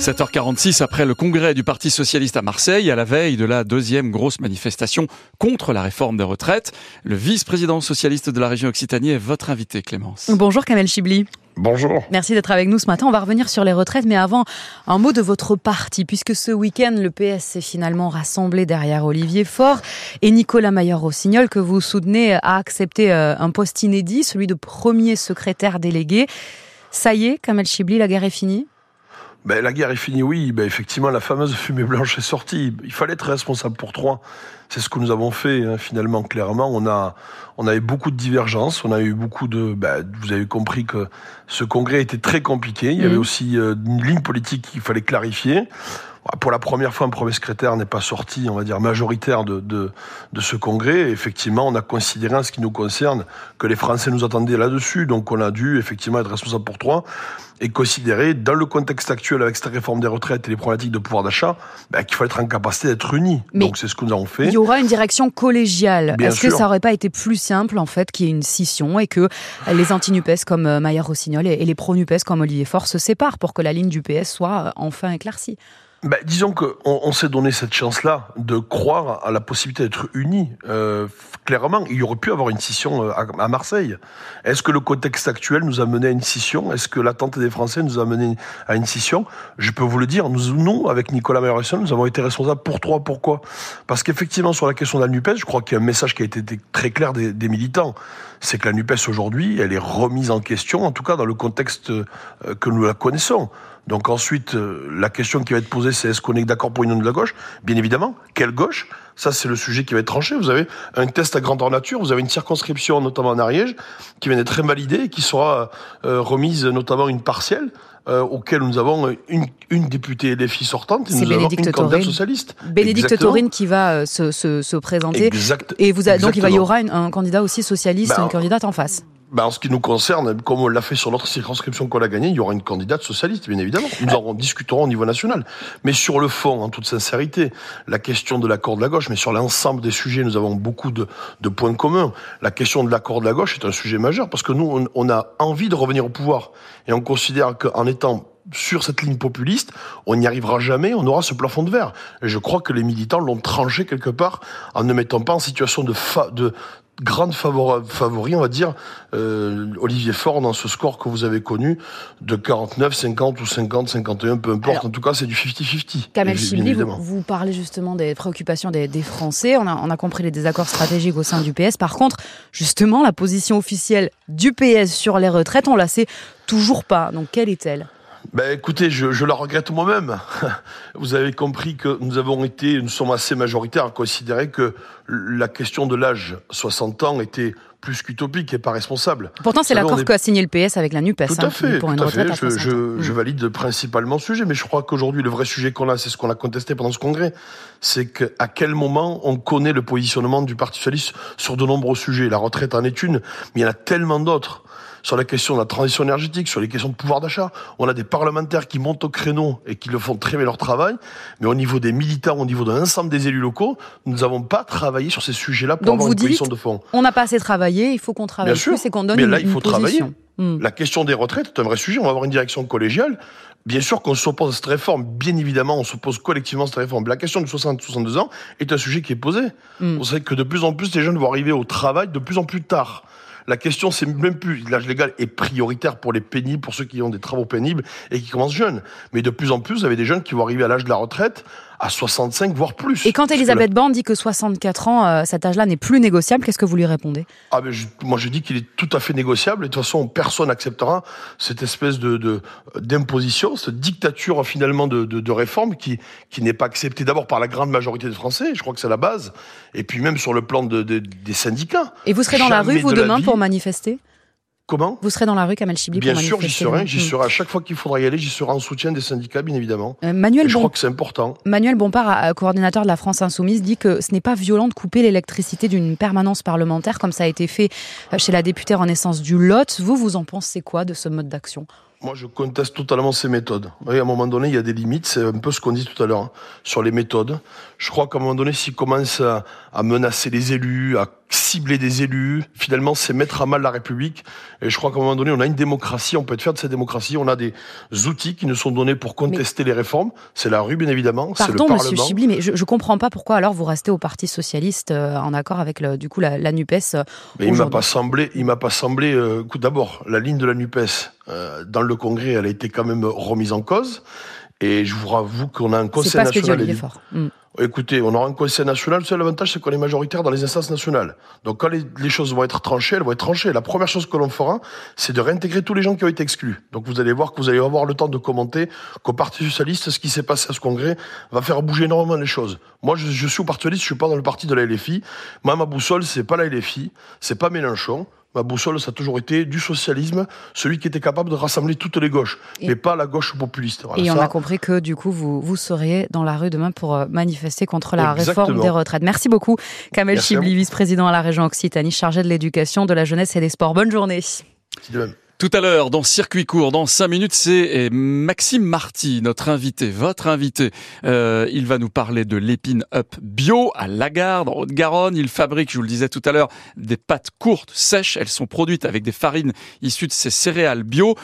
7h46 après le congrès du Parti socialiste à Marseille, à la veille de la deuxième grosse manifestation contre la réforme des retraites, le vice-président socialiste de la région Occitanie est votre invité, Clémence. Bonjour Kamel Chibli. Bonjour. Merci d'être avec nous ce matin. On va revenir sur les retraites, mais avant, un mot de votre parti, puisque ce week-end, le PS s'est finalement rassemblé derrière Olivier Faure et Nicolas Maillard-Rossignol, que vous soutenez, a accepté euh, un poste inédit, celui de premier secrétaire délégué. Ça y est, Kamel Chibli, la guerre est finie? Ben, la guerre est finie, oui. Ben, effectivement, la fameuse fumée blanche est sortie. Il fallait être responsable pour trois. C'est ce que nous avons fait, hein, finalement, clairement. On a, on avait beaucoup de divergences. On a eu beaucoup de, ben, vous avez compris que ce congrès était très compliqué. Il y avait mmh. aussi euh, une ligne politique qu'il fallait clarifier. Pour la première fois, un premier secrétaire n'est pas sorti, on va dire, majoritaire de, de, de ce congrès. effectivement, on a considéré, en ce qui nous concerne, que les Français nous attendaient là-dessus. Donc, on a dû, effectivement, être responsable pour trois et considérer, dans le contexte actuel avec cette réforme des retraites et les problématiques de pouvoir d'achat, ben, qu'il faut être en capacité d'être unis. Donc c'est ce que nous avons fait. Il y aura une direction collégiale. Est-ce que ça aurait pas été plus simple en fait qu'il y ait une scission et que les anti-NUPES comme euh, Maillard Rossignol et les pro-NUPES comme Olivier Faure se séparent pour que la ligne du PS soit euh, enfin éclaircie? Bah, disons qu'on on, s'est donné cette chance-là de croire à la possibilité d'être unis. Euh, clairement, il y aurait pu avoir une scission euh, à, Marseille. Est-ce que le contexte actuel nous a mené à une scission? Est-ce que l'attente des Français nous a mené à une scission? Je peux vous le dire, nous, avec Nicolas maillard nous avons été responsables pour trois. Pourquoi? Parce qu'effectivement, sur la question de la NUPES, je crois qu'il y a un message qui a été très clair des, des militants. C'est que la NUPES aujourd'hui, elle est remise en question, en tout cas dans le contexte euh, que nous la connaissons. Donc ensuite, euh, la question qui va être posée, c'est est-ce qu'on est, d'accord pour une union de la gauche? Bien évidemment. Quelle gauche? Ça, c'est le sujet qui va être tranché. Vous avez un test à grandeur nature, vous avez une circonscription, notamment en Ariège, qui vient d'être invalidée et qui sera euh, remise, notamment une partielle. Euh, auquel nous avons une, une députée LFI sortante et nous avons une candidate socialiste. Bénédicte Taurine qui va se, se, se présenter. Exact. Et vous donc il, va, y aura un candidat aussi socialiste, une candidate en face. Ben, en ce qui nous concerne, comme on l'a fait sur l'autre circonscription qu'on a gagnée, il y aura une candidate socialiste, bien évidemment. Nous en discuterons au niveau national. Mais sur le fond, en toute sincérité, la question de l'accord de la gauche, mais sur l'ensemble des sujets, nous avons beaucoup de, points communs. La question de l'accord de la gauche est un sujet majeur parce que nous, on, a envie de revenir au pouvoir. Et on considère qu'en étant sur cette ligne populiste, on n'y arrivera jamais, on aura ce plafond de verre. Et je crois que les militants l'ont tranché quelque part en ne mettant pas en situation de, de, grande favori, on va dire, euh, Olivier Faure dans ce score que vous avez connu de 49, 50 ou 50, 51, peu importe. en tout cas, c'est du 50-50. Kamel Chibli, vous, vous, parlez justement des préoccupations des, des Français. On a, on a, compris les désaccords stratégiques au sein du PS. Par contre, justement, la position officielle du PS sur les retraites, on la sait toujours pas. Donc, quelle est-elle? Ben écoutez, je, je la regrette moi-même. Vous avez compris que nous avons été, nous sommes assez majoritaires à considérer que la question de l'âge 60 ans était plus qu'utopique et pas responsable. Pourtant, c'est l'accord qu'a signé le PS avec la NUPES. Tout à hein, fait, pour tout à fait. Je, je, je, valide principalement ce sujet, mais je crois qu'aujourd'hui, le vrai sujet qu'on a, c'est ce qu'on a contesté pendant ce congrès, c'est qu'à quel moment on connaît le positionnement du Parti socialiste sur de nombreux sujets. La retraite en est une, mais il y en a tellement d'autres sur la question de la transition énergétique, sur les questions de pouvoir d'achat. On a des parlementaires qui montent au créneau et qui le font très bien leur travail, mais au niveau des militants, au niveau de l'ensemble des élus locaux, nous n'avons pas travaillé sur ces sujets-là pour avoir une position de fond. On n'a pas assez travaillé, il faut qu'on travaille bien plus et qu'on donne mais là, il faut travailler. Hmm. La question des retraites est un vrai sujet. On va avoir une direction collégiale. Bien sûr qu'on s'oppose à cette réforme. Bien évidemment, on s'oppose collectivement à cette réforme. La question de 60-62 ans est un sujet qui est posé. Hmm. Vous savez que de plus en plus, les jeunes vont arriver au travail de plus en plus tard. La question, c'est même plus l'âge légal est prioritaire pour les pénibles, pour ceux qui ont des travaux pénibles et qui commencent jeunes. Mais de plus en plus, vous avez des jeunes qui vont arriver à l'âge de la retraite à 65 voire plus. Et quand Elisabeth Borne dit que 64 ans, euh, cet âge-là n'est plus négociable, qu'est-ce que vous lui répondez? Ah ben moi je dis qu'il est tout à fait négociable. Et de toute façon, personne n'acceptera cette espèce de d'imposition, cette dictature finalement de, de, de réforme qui qui n'est pas acceptée d'abord par la grande majorité des Français. Je crois que c'est la base. Et puis même sur le plan de, des syndicats. Et vous serez dans la rue vous demain pour manifester? Comment? Vous serez dans la rue, Kamel Chibli Bien sûr, j'y serai. J'y serai. À chaque fois qu'il faudra y aller, j'y serai en soutien des syndicats, bien évidemment. Euh, Manuel je crois que c'est important. Manuel Bompard, coordinateur de la France Insoumise, dit que ce n'est pas violent de couper l'électricité d'une permanence parlementaire, comme ça a été fait euh, chez la députée Renaissance du Lot. Vous, vous en pensez quoi de ce mode d'action? Moi, je conteste totalement ces méthodes. Vous voyez, à un moment donné, il y a des limites. C'est un peu ce qu'on dit tout à l'heure hein, sur les méthodes. Je crois qu'à un moment donné, s'il commence à, à, menacer les élus, à cibler des élus, finalement, c'est mettre à mal la République. Et je crois qu'à un moment donné, on a une démocratie. On peut être fier de cette démocratie. On a des outils qui nous sont donnés pour contester mais... les réformes. C'est la rue, bien évidemment. Pardon, le Parlement. Monsieur Chibli, mais je, je comprends pas pourquoi alors vous restez au Parti socialiste euh, en accord avec le, du coup la, la Nupes. Euh, mais il m'a pas semblé. Il m'a pas semblé. Euh, D'abord, la ligne de la Nupes euh, dans le Congrès, elle a été quand même remise en cause. Et je vous avoue qu'on a un conseil pas national. Ce que dit Fort. Mm. Écoutez, on aura un conseil national. Seul avantage, c'est qu'on est majoritaire dans les instances nationales. Donc, quand les, les, choses vont être tranchées, elles vont être tranchées. La première chose que l'on fera, c'est de réintégrer tous les gens qui ont été exclus. Donc, vous allez voir que vous allez avoir le temps de commenter qu'au Parti socialiste, ce qui s'est passé à ce congrès va faire bouger énormément les choses. Moi, je, je suis au Parti socialiste, je suis pas dans le parti de la LFI. Moi, ma boussole, c'est pas la LFI, c'est pas Mélenchon. Ma boussole, ça a toujours été du socialisme, celui qui était capable de rassembler toutes les gauches, et mais pas la gauche populiste. Voilà, et ça. on a compris que du coup, vous, vous seriez dans la rue demain pour euh, manifester contre la Exactement. réforme des retraites. Merci beaucoup, Kamel Chibli, vice-président à la région Occitanie, chargé de l'éducation, de la jeunesse et des sports. Bonne journée. de même. Tout à l'heure, dans Circuit court, dans 5 minutes, c'est Maxime Marty, notre invité, votre invité. Euh, il va nous parler de l'épine up bio à Lagarde, en Haute-Garonne. Il fabrique, je vous le disais tout à l'heure, des pâtes courtes, sèches. Elles sont produites avec des farines issues de ces céréales bio.